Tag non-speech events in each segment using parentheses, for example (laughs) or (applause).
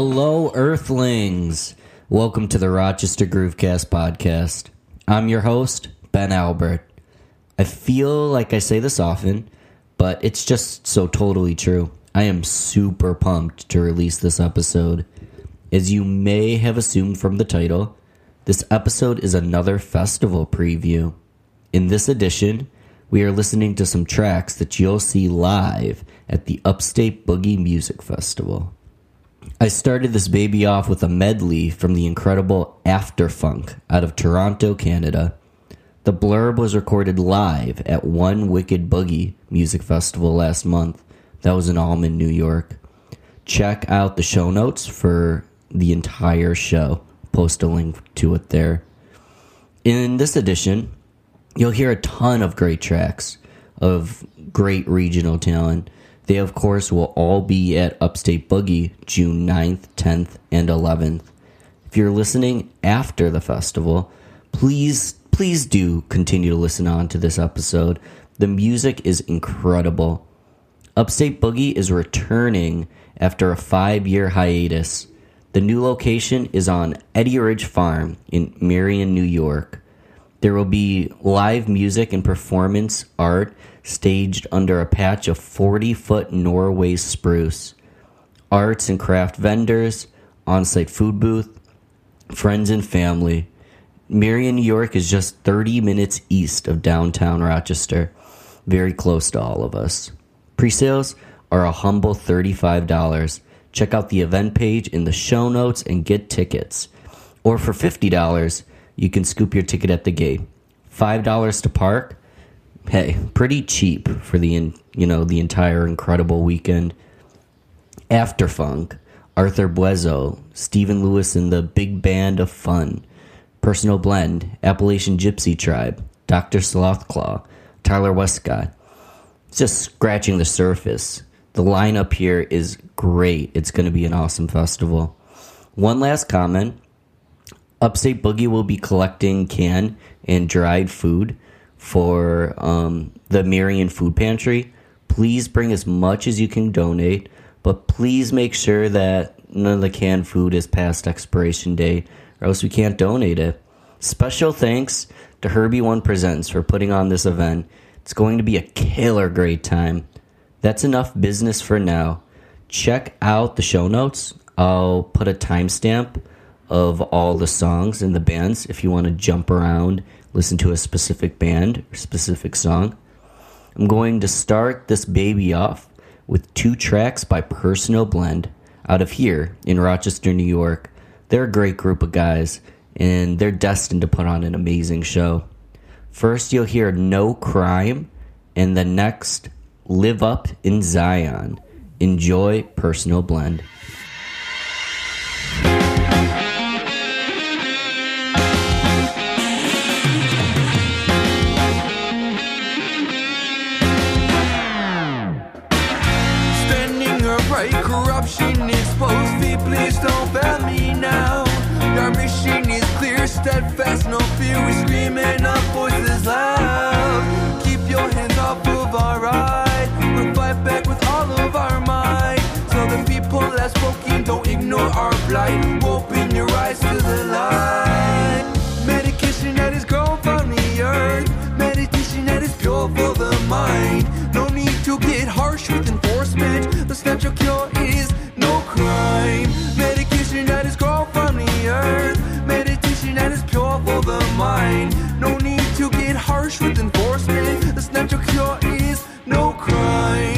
Hello, Earthlings. Welcome to the Rochester Groovecast podcast. I'm your host, Ben Albert. I feel like I say this often, but it's just so totally true. I am super pumped to release this episode. As you may have assumed from the title, this episode is another festival preview. In this edition, we are listening to some tracks that you'll see live at the Upstate Boogie Music Festival. I started this baby off with a medley from the incredible Afterfunk out of Toronto, Canada. The blurb was recorded live at One Wicked Boogie Music Festival last month. That was in Almond, New York. Check out the show notes for the entire show. Post a link to it there. In this edition, you'll hear a ton of great tracks of great regional talent. They, of course, will all be at Upstate Boogie June 9th, 10th, and 11th. If you're listening after the festival, please, please do continue to listen on to this episode. The music is incredible. Upstate Boogie is returning after a five year hiatus. The new location is on Eddie Ridge Farm in Marion, New York. There will be live music and performance art staged under a patch of 40 foot Norway spruce. Arts and craft vendors, on site food booth, friends and family. Marion, New York is just 30 minutes east of downtown Rochester, very close to all of us. Pre sales are a humble $35. Check out the event page in the show notes and get tickets. Or for $50, you can scoop your ticket at the gate. $5 to park. Hey, pretty cheap for the in, you know, the entire incredible weekend. After Funk, Arthur Buezo, Stephen Lewis and the Big Band of Fun, Personal Blend, Appalachian Gypsy Tribe, Dr. Slothclaw, Tyler Westcott. It's just scratching the surface. The lineup here is great. It's going to be an awesome festival. One last comment Upstate Boogie will be collecting canned and dried food for um, the Marion Food Pantry. Please bring as much as you can donate, but please make sure that none of the canned food is past expiration date, or else we can't donate it. Special thanks to Herbie One Presents for putting on this event. It's going to be a killer great time. That's enough business for now. Check out the show notes. I'll put a timestamp of all the songs and the bands if you want to jump around, listen to a specific band or specific song. I'm going to start this baby off with two tracks by Personal Blend out of here in Rochester, New York. They're a great group of guys and they're destined to put on an amazing show. First, you'll hear No Crime, and the next, Live Up in Zion. Enjoy Personal Blend. Steadfast, no fear. We scream and our voices loud. Keep your hands off of our ride. We'll fight back with all of our might. So the people that's spoken don't ignore our plight. Open your eyes to the light. Medication that is grown from the earth. Meditation that is pure for the mind. No need to get harsh with enforcement. The natural cure the mind. No need to get harsh with enforcement. The natural cure is no crime.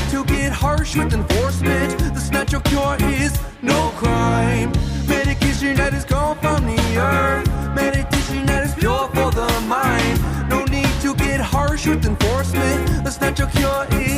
get harsh with enforcement. the natural cure is no crime. Medication that is gone from the earth. Meditation that is pure for the mind. No need to get harsh with enforcement. The natural cure is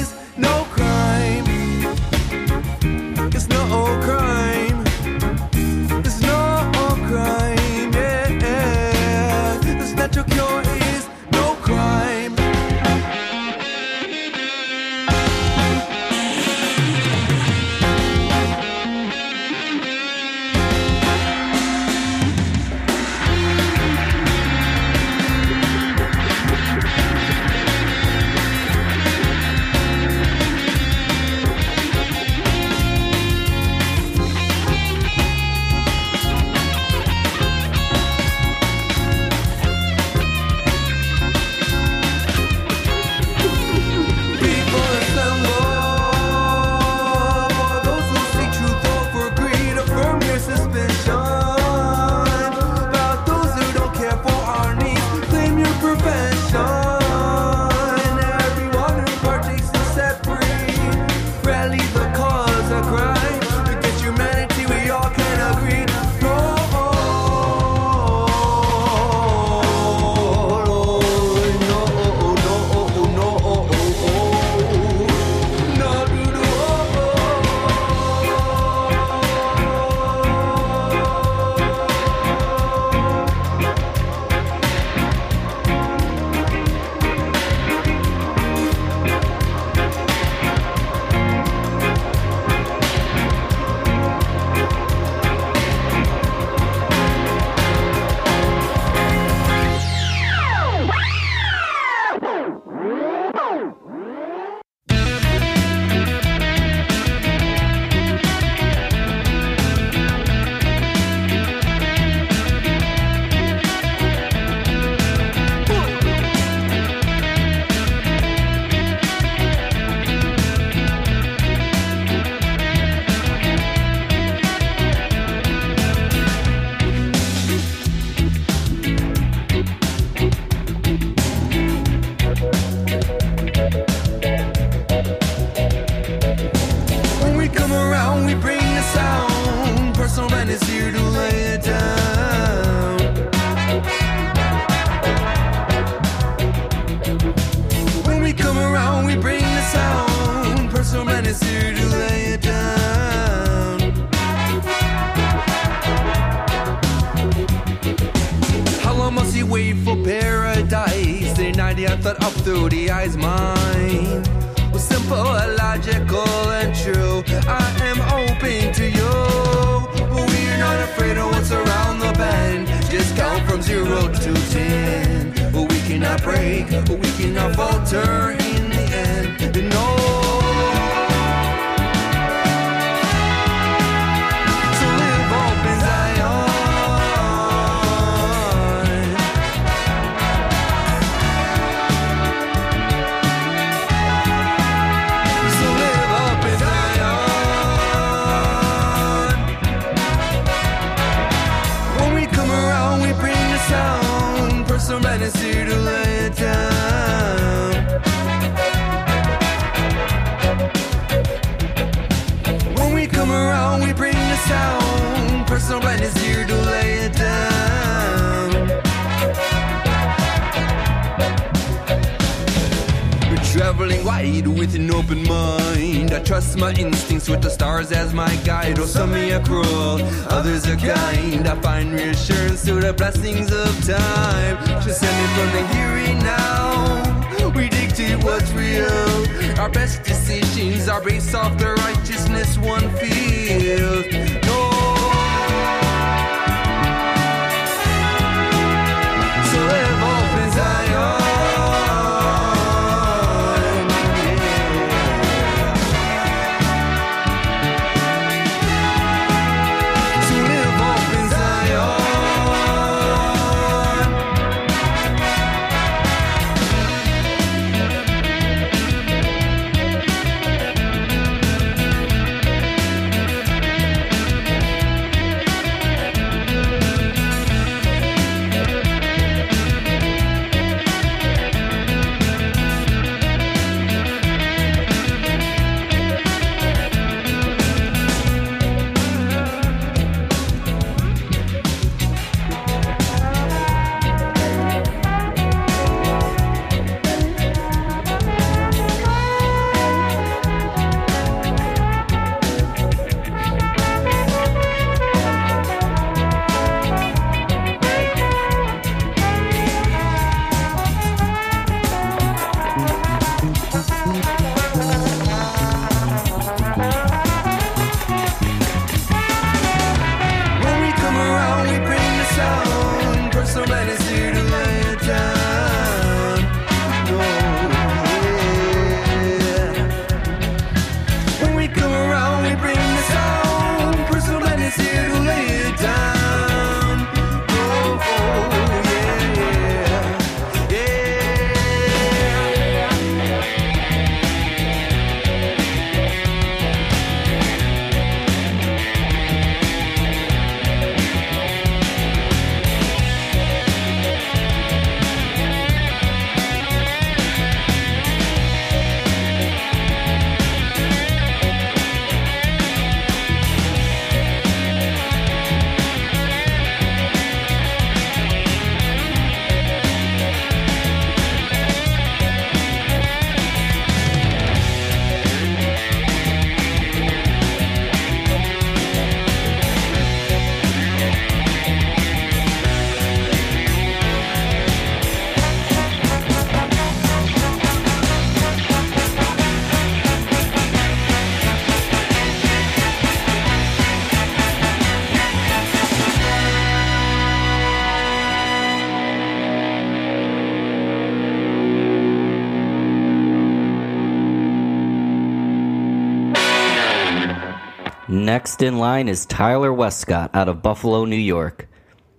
Next in line is Tyler Westcott out of Buffalo, New York.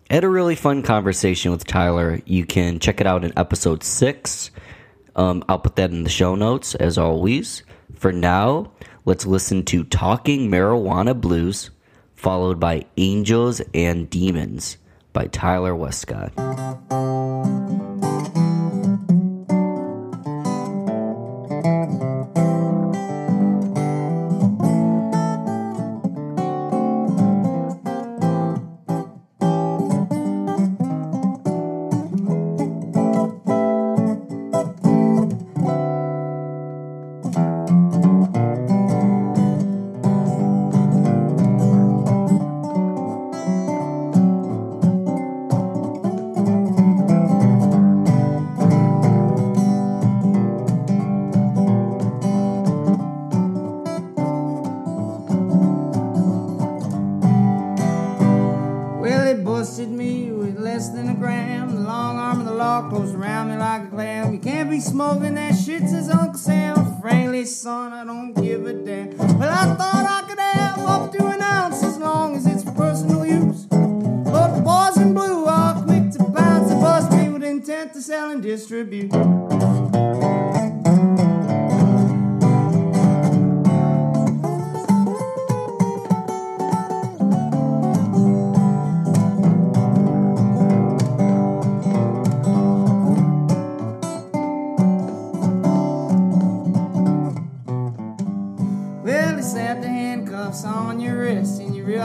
I had a really fun conversation with Tyler. You can check it out in episode six. Um, I'll put that in the show notes as always. For now, let's listen to Talking Marijuana Blues, followed by Angels and Demons by Tyler Westcott. They busted me with less than a gram. The long arm of the law closed around me like a clam. You can't be smoking that shit, says Uncle Sam. Frankly, son, I don't give a damn. Well, I thought I could have up to an ounce as long as it's for personal use. But the boys in blue are quick to pounce and bust me with intent to sell and distribute.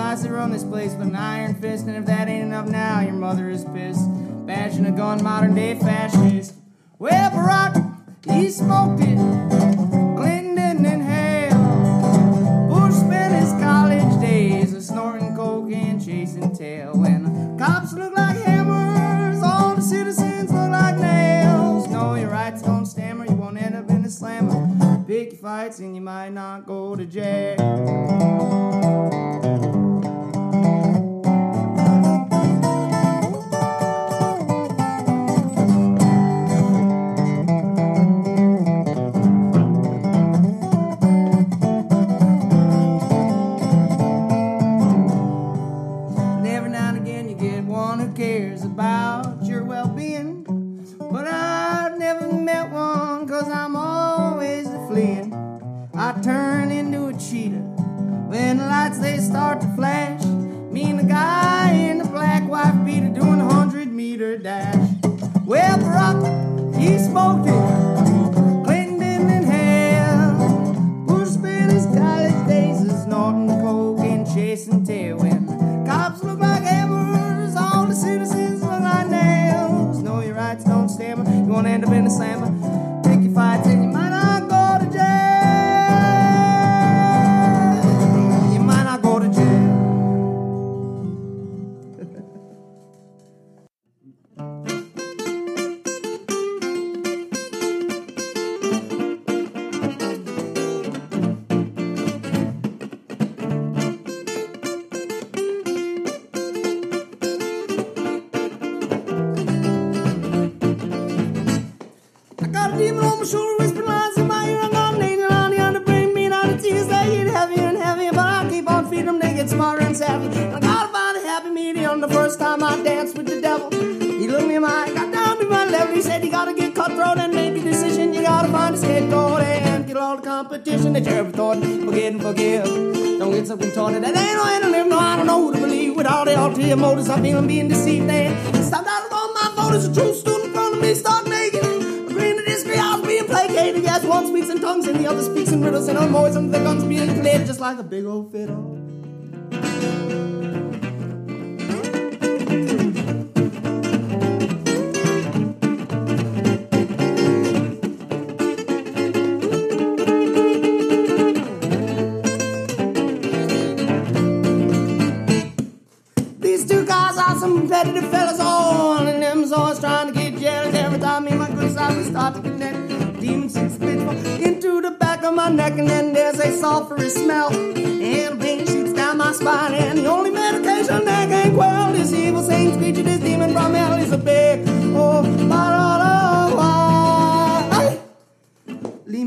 Realize they run this place with an iron fist. And if that ain't enough now, your mother is pissed. Bashing a gun, modern day fascist. Well, Barack, he smoked it. Clinton didn't inhale. Bush spent his college days of snorting coke and chasing tail. When cops look like hammers, all the citizens look like nails. Know your rights, don't stammer, you won't end up in the slammer. Pick your fights and you might not go to jail. Demons six spit into the back of my neck, and then there's a sulphurous smell, and pain shoots down my spine. And the only medication that can quell this evil Satan's creature, this demon from hell, is a big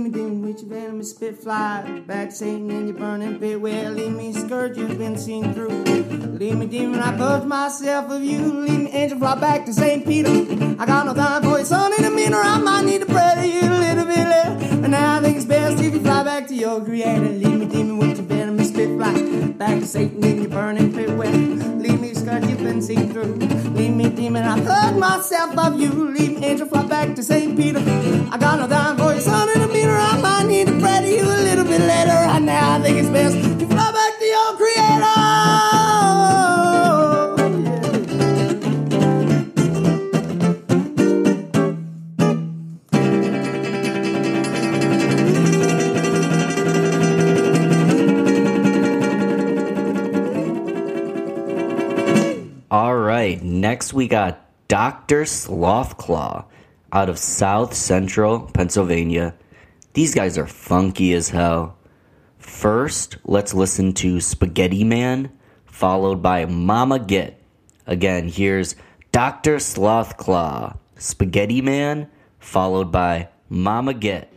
me demon with your venomous spit fly back to Satan in your burning pit. Well, leave me scourge, you've been seen through. Leave me demon, I purge myself of you. Leave me angel, fly back to St. Peter. I got no time for your son in a minute, I might need to pray to you a little bit later. And now I think it's best if you fly back to your creator. Leave me demon with your venomous spit fly back to Satan in your burning pit. Well, you've through. Leave me demon, I purge myself of you. Leave me angel, fly back to St. Peter. I got no time for your son in a minute, I might need to pray to you a little bit later. Right now, I think it's best next we got Dr. Slothclaw out of South Central Pennsylvania. These guys are funky as hell. First, let's listen to Spaghetti Man, followed by Mama Get. Again, here's Dr. Slothclaw, Spaghetti Man, followed by Mama Get.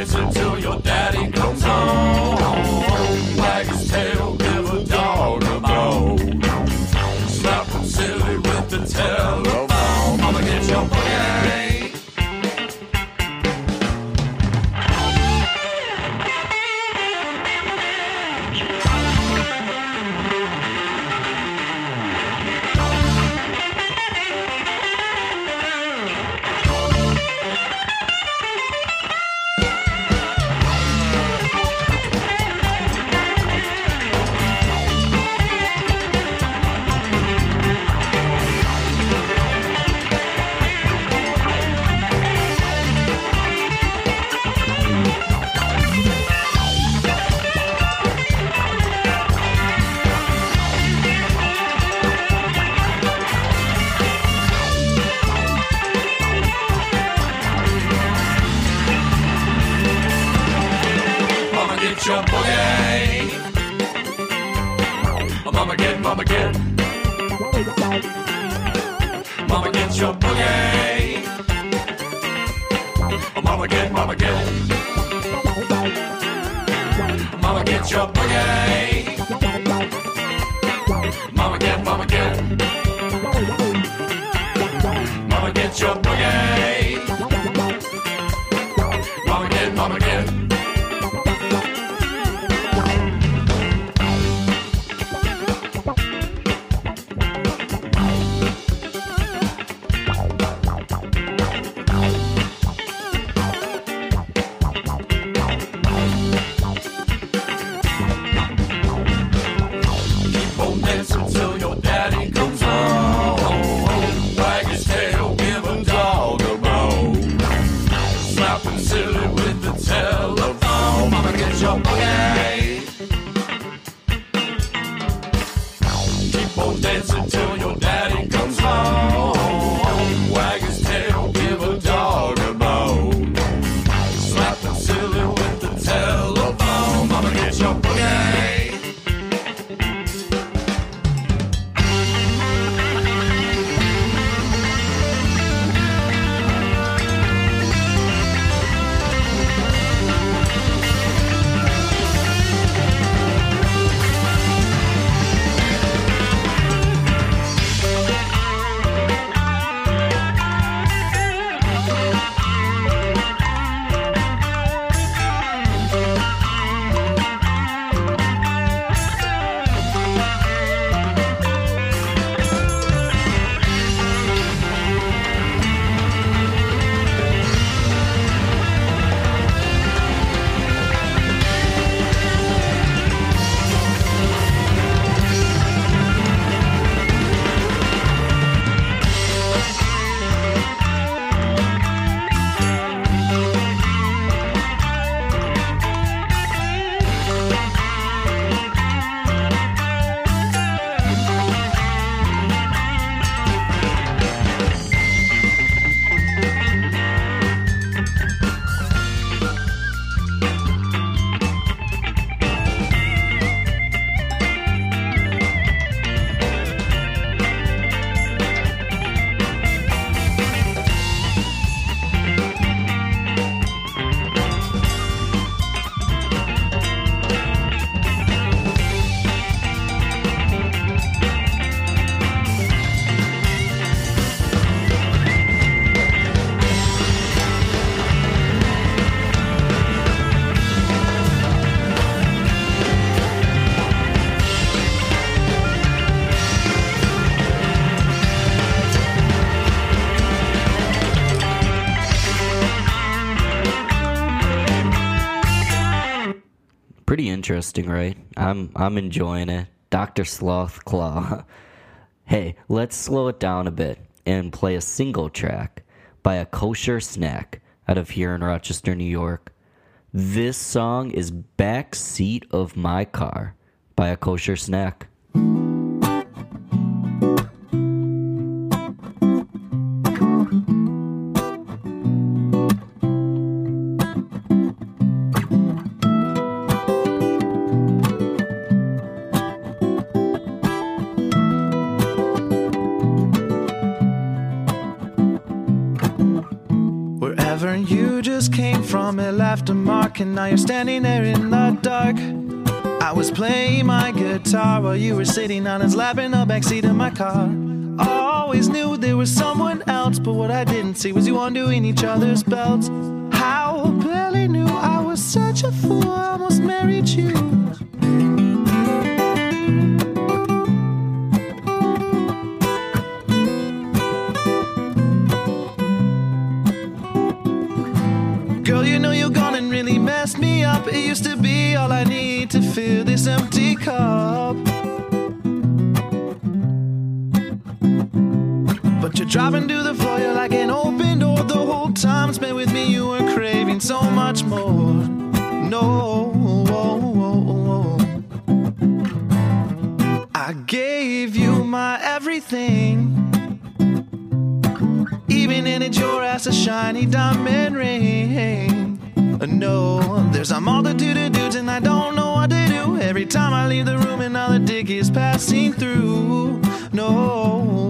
Listen to interesting, right? I'm I'm enjoying it. Dr. Slothclaw. (laughs) hey, let's slow it down a bit and play a single track by a kosher snack out of here in Rochester, New York. This song is Back Seat of My Car by a kosher snack. Now you're standing there in the dark. I was playing my guitar while you were sitting on his lap in the backseat of my car. I always knew there was someone else, but what I didn't see was you undoing each other's belts. How barely knew I was such a fool, I almost married you. It used to be all I need to fill this empty cup. But you're driving to the floor, you're like an open door. The whole time spent with me, you were craving so much more. No, I gave you my everything. Even in it, your ass a shiny diamond ring. No, there's a multitude of dudes and I don't know what to do. Every time I leave the room, another dick is passing through. No,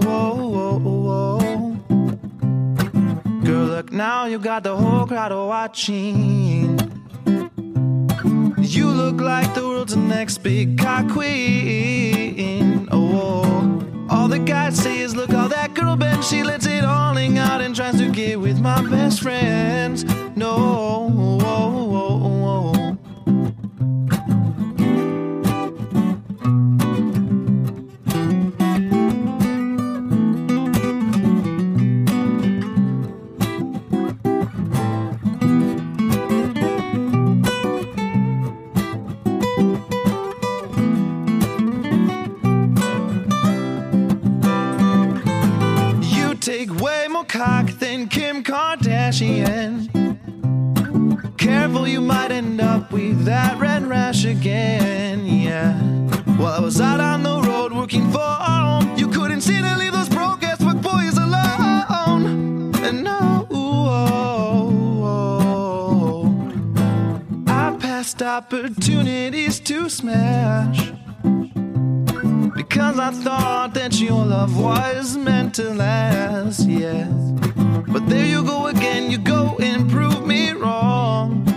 girl, look now, you got the whole crowd watching. You look like the world's next big cock queen. Oh, all the guys say is, look how that girl bends. She lets it all hang out and tries to get with my best friends. No. Careful, you might end up with that red rash again. Yeah. While I was out on the road working for home, you couldn't see to leave those broke ass fuck boys alone. And no, I passed opportunities to smash. Because I thought that your love was meant to last, yeah. But there you go again, you go and prove me wrong.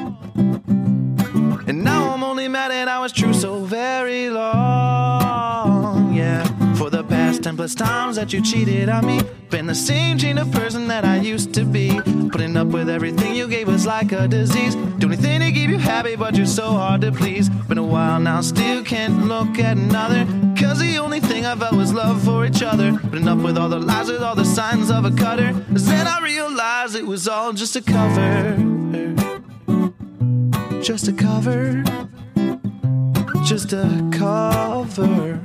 And now I'm only mad that I was true so very long, yeah. For the past ten plus times that you cheated on me, been the same of person that I used to be. Putting up with everything you gave us like a disease. Do anything to keep you happy, but you're so hard to please. Been a while now, still can't look at another. Cause the only thing I felt was love for each other. Putting up with all the lies, with all the signs of a cutter. Then I realized it was all just a cover. Just a cover. Just a cover.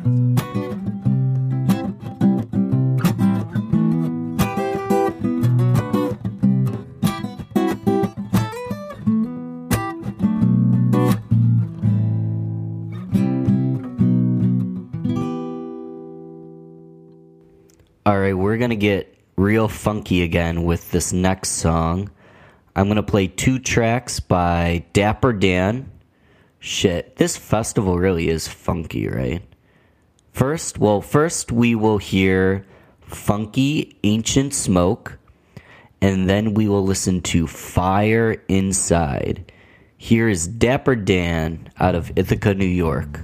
All right, we're going to get real funky again with this next song. I'm going to play two tracks by Dapper Dan. Shit, this festival really is funky, right? First, well, first we will hear Funky Ancient Smoke, and then we will listen to Fire Inside. Here is Dapper Dan out of Ithaca, New York.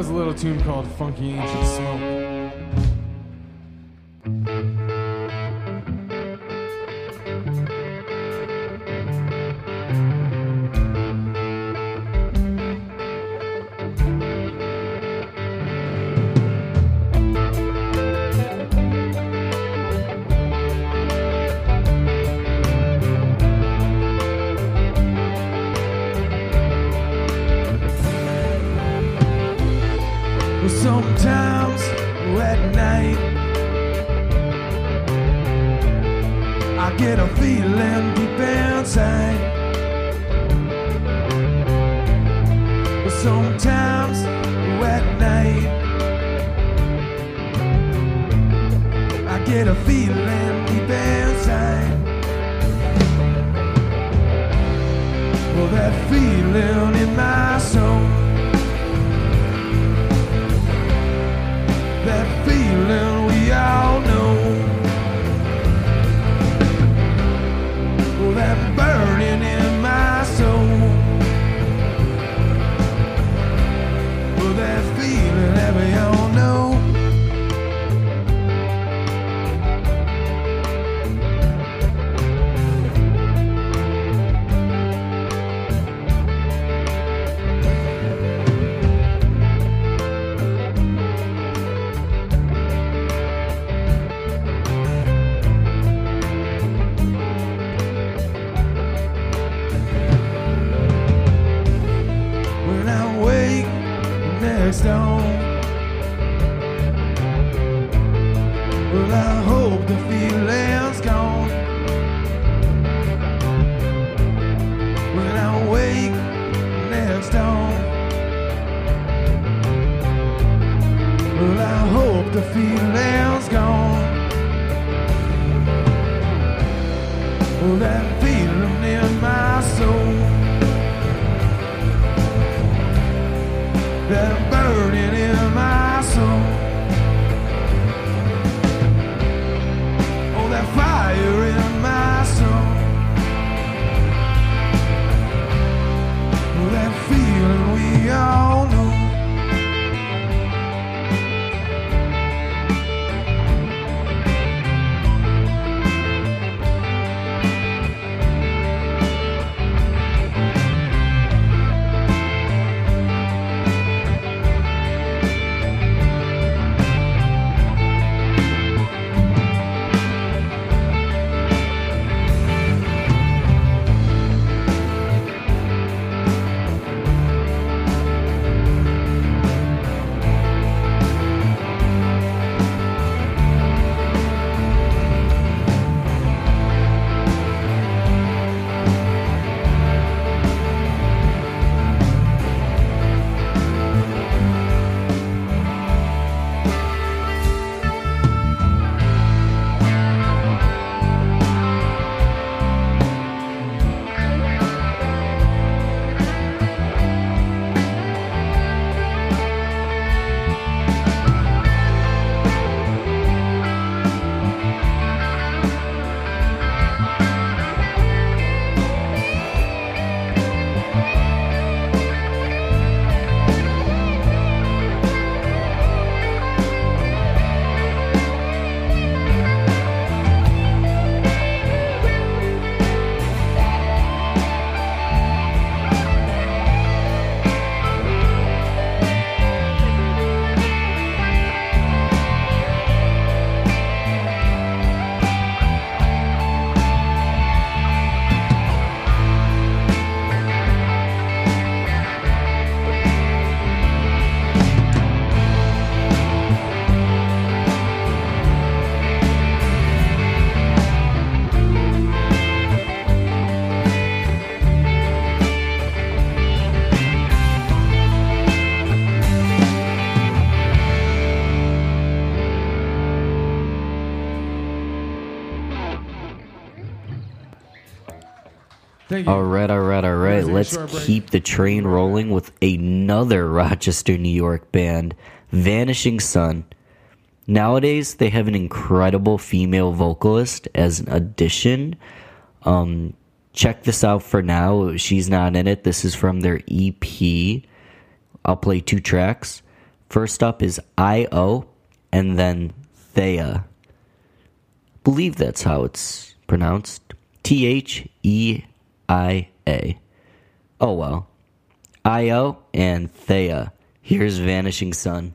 Was a little tune called Funky Ancient. Well, I hope the feeling's gone. Oh, that Thank you. All right, all right, all right. Let's keep the train rolling with another (laughs) Rochester, New York band, Vanishing Sun. Nowadays, they have an incredible female vocalist as an addition. Um, check this out for now. She's not in it. This is from their EP. I'll play two tracks. First up is Io and then Theia. Believe that's how it's pronounced. T H E I A. Oh well. Io and Theia. Here's Vanishing Sun.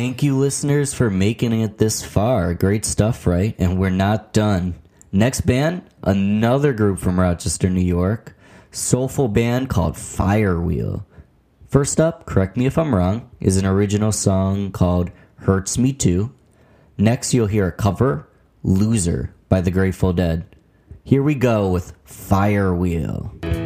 Thank you, listeners, for making it this far. Great stuff, right? And we're not done. Next band, another group from Rochester, New York, soulful band called Firewheel. First up, correct me if I'm wrong, is an original song called Hurts Me Too. Next, you'll hear a cover, Loser, by the Grateful Dead. Here we go with Firewheel.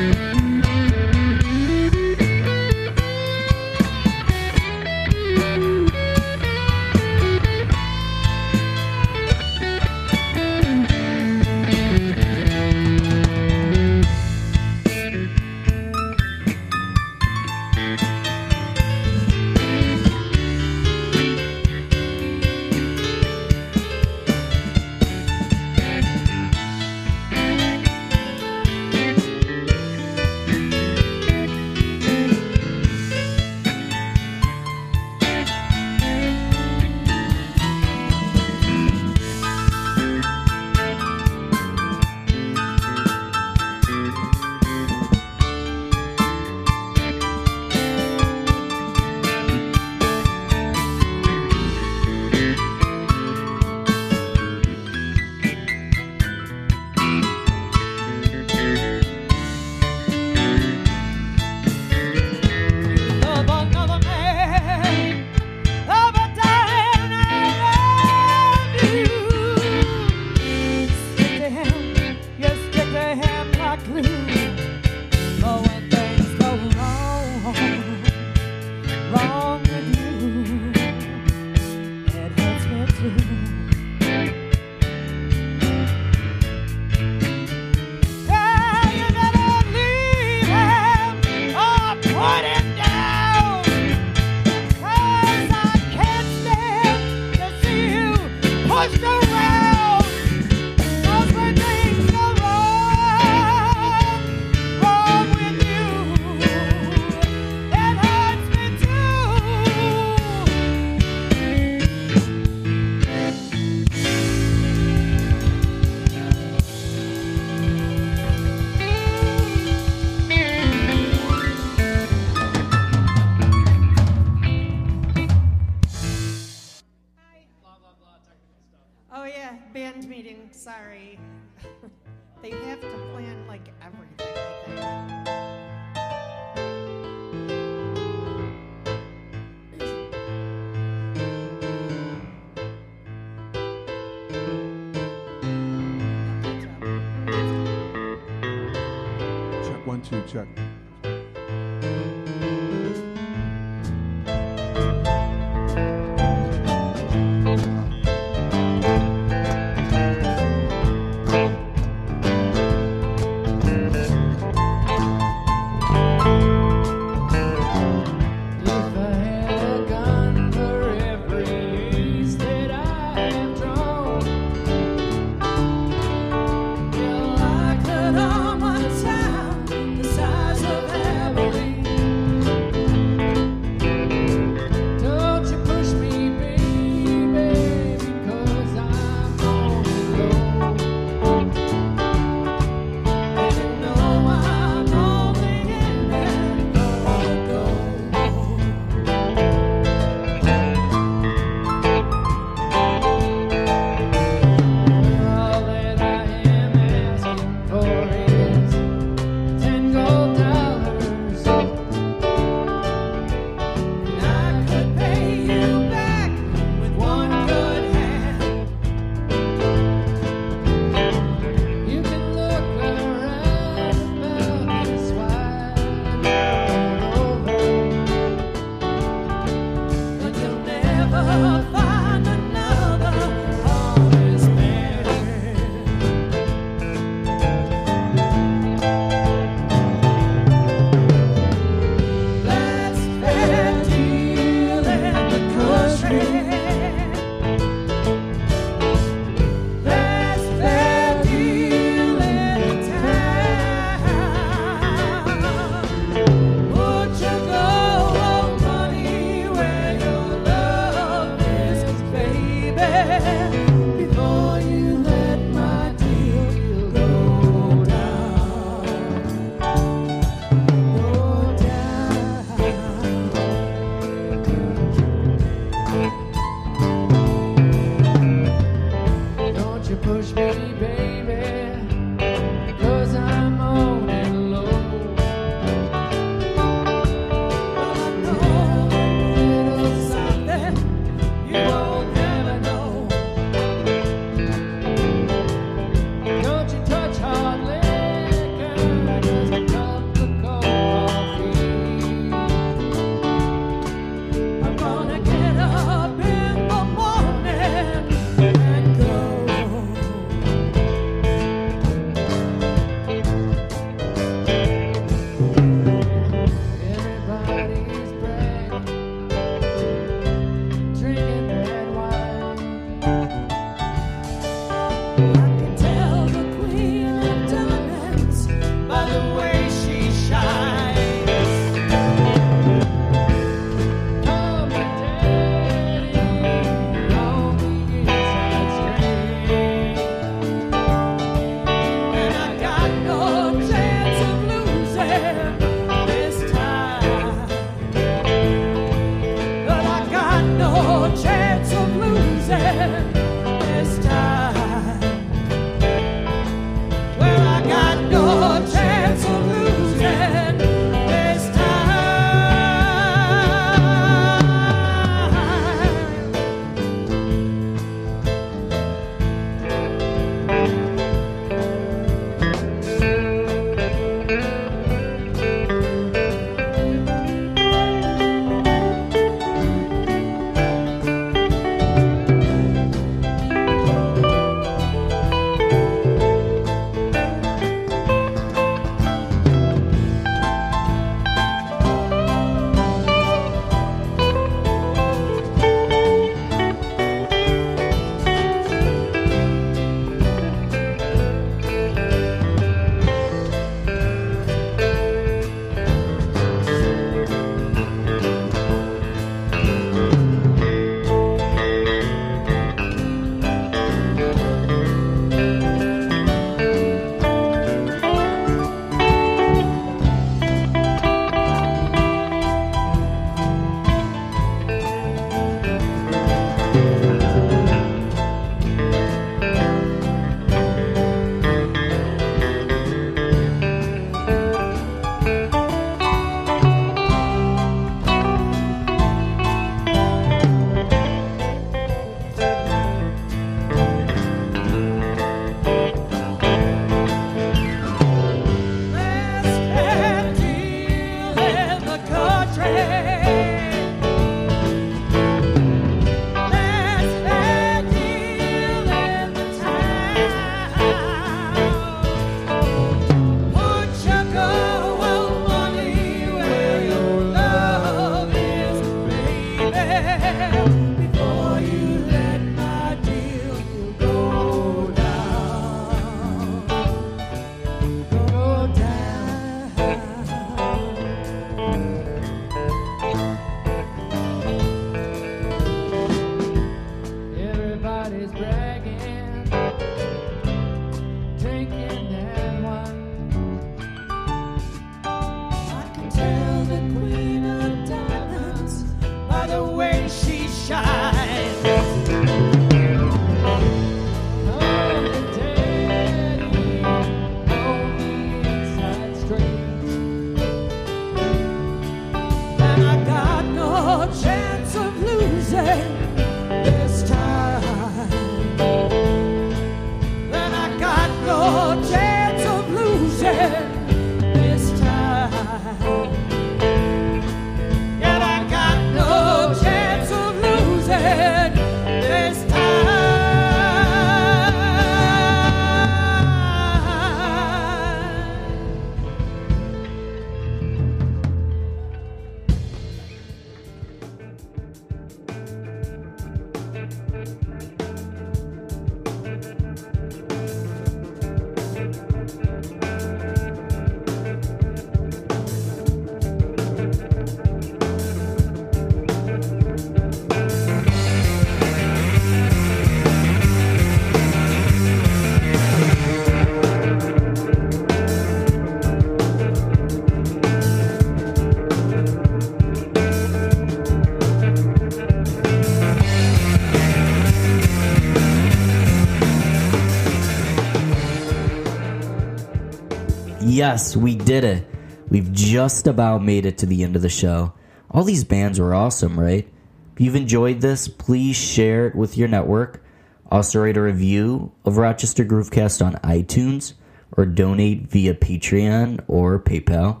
Yes, we did it. We've just about made it to the end of the show. All these bands were awesome, right? If you've enjoyed this, please share it with your network. Also, write a review of Rochester Groovecast on iTunes or donate via Patreon or PayPal.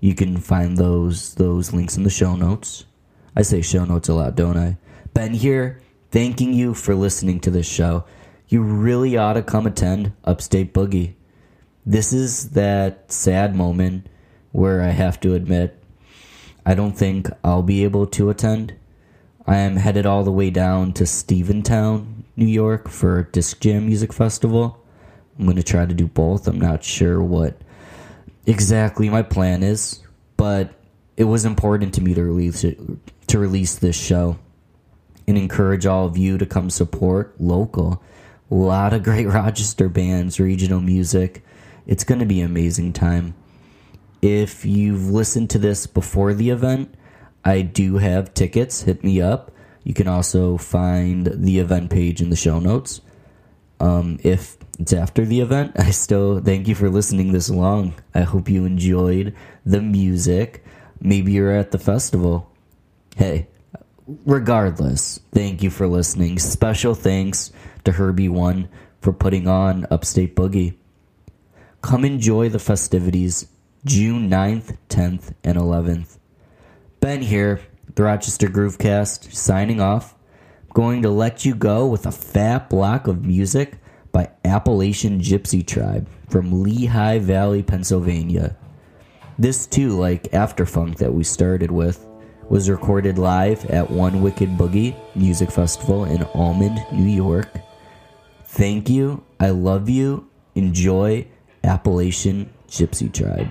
You can find those those links in the show notes. I say show notes a lot, don't I? Ben here, thanking you for listening to this show. You really ought to come attend Upstate Boogie this is that sad moment where I have to admit I don't think I'll be able to attend. I am headed all the way down to Stephentown, New York for Disc Jam Music Festival. I'm going to try to do both. I'm not sure what exactly my plan is, but it was important to me to release it, to release this show and encourage all of you to come support local. A lot of great (laughs) Rochester bands, regional music. It's going to be an amazing time. If you've listened to this before the event, I do have tickets. Hit me up. You can also find the event page in the show notes. Um, if it's after the event, (laughs) I still thank you for listening this long. I hope you enjoyed the music. Maybe you're at the festival. Hey, regardless, thank you for listening. Special thanks to Herbie One for putting on Upstate Boogie. Come enjoy the festivities June 9th, 10th, and 11th. Ben here, the Rochester Groovecast, signing off. I'm going to let you go with a fat block of music by Appalachian Gypsy Tribe from Lehigh Valley, Pennsylvania. This, too, like Afterfunk that we started with, was recorded live at One Wicked Boogie Music Festival in Almond, New York. Thank you. I love you. Enjoy Appalachian Gypsy Tribe.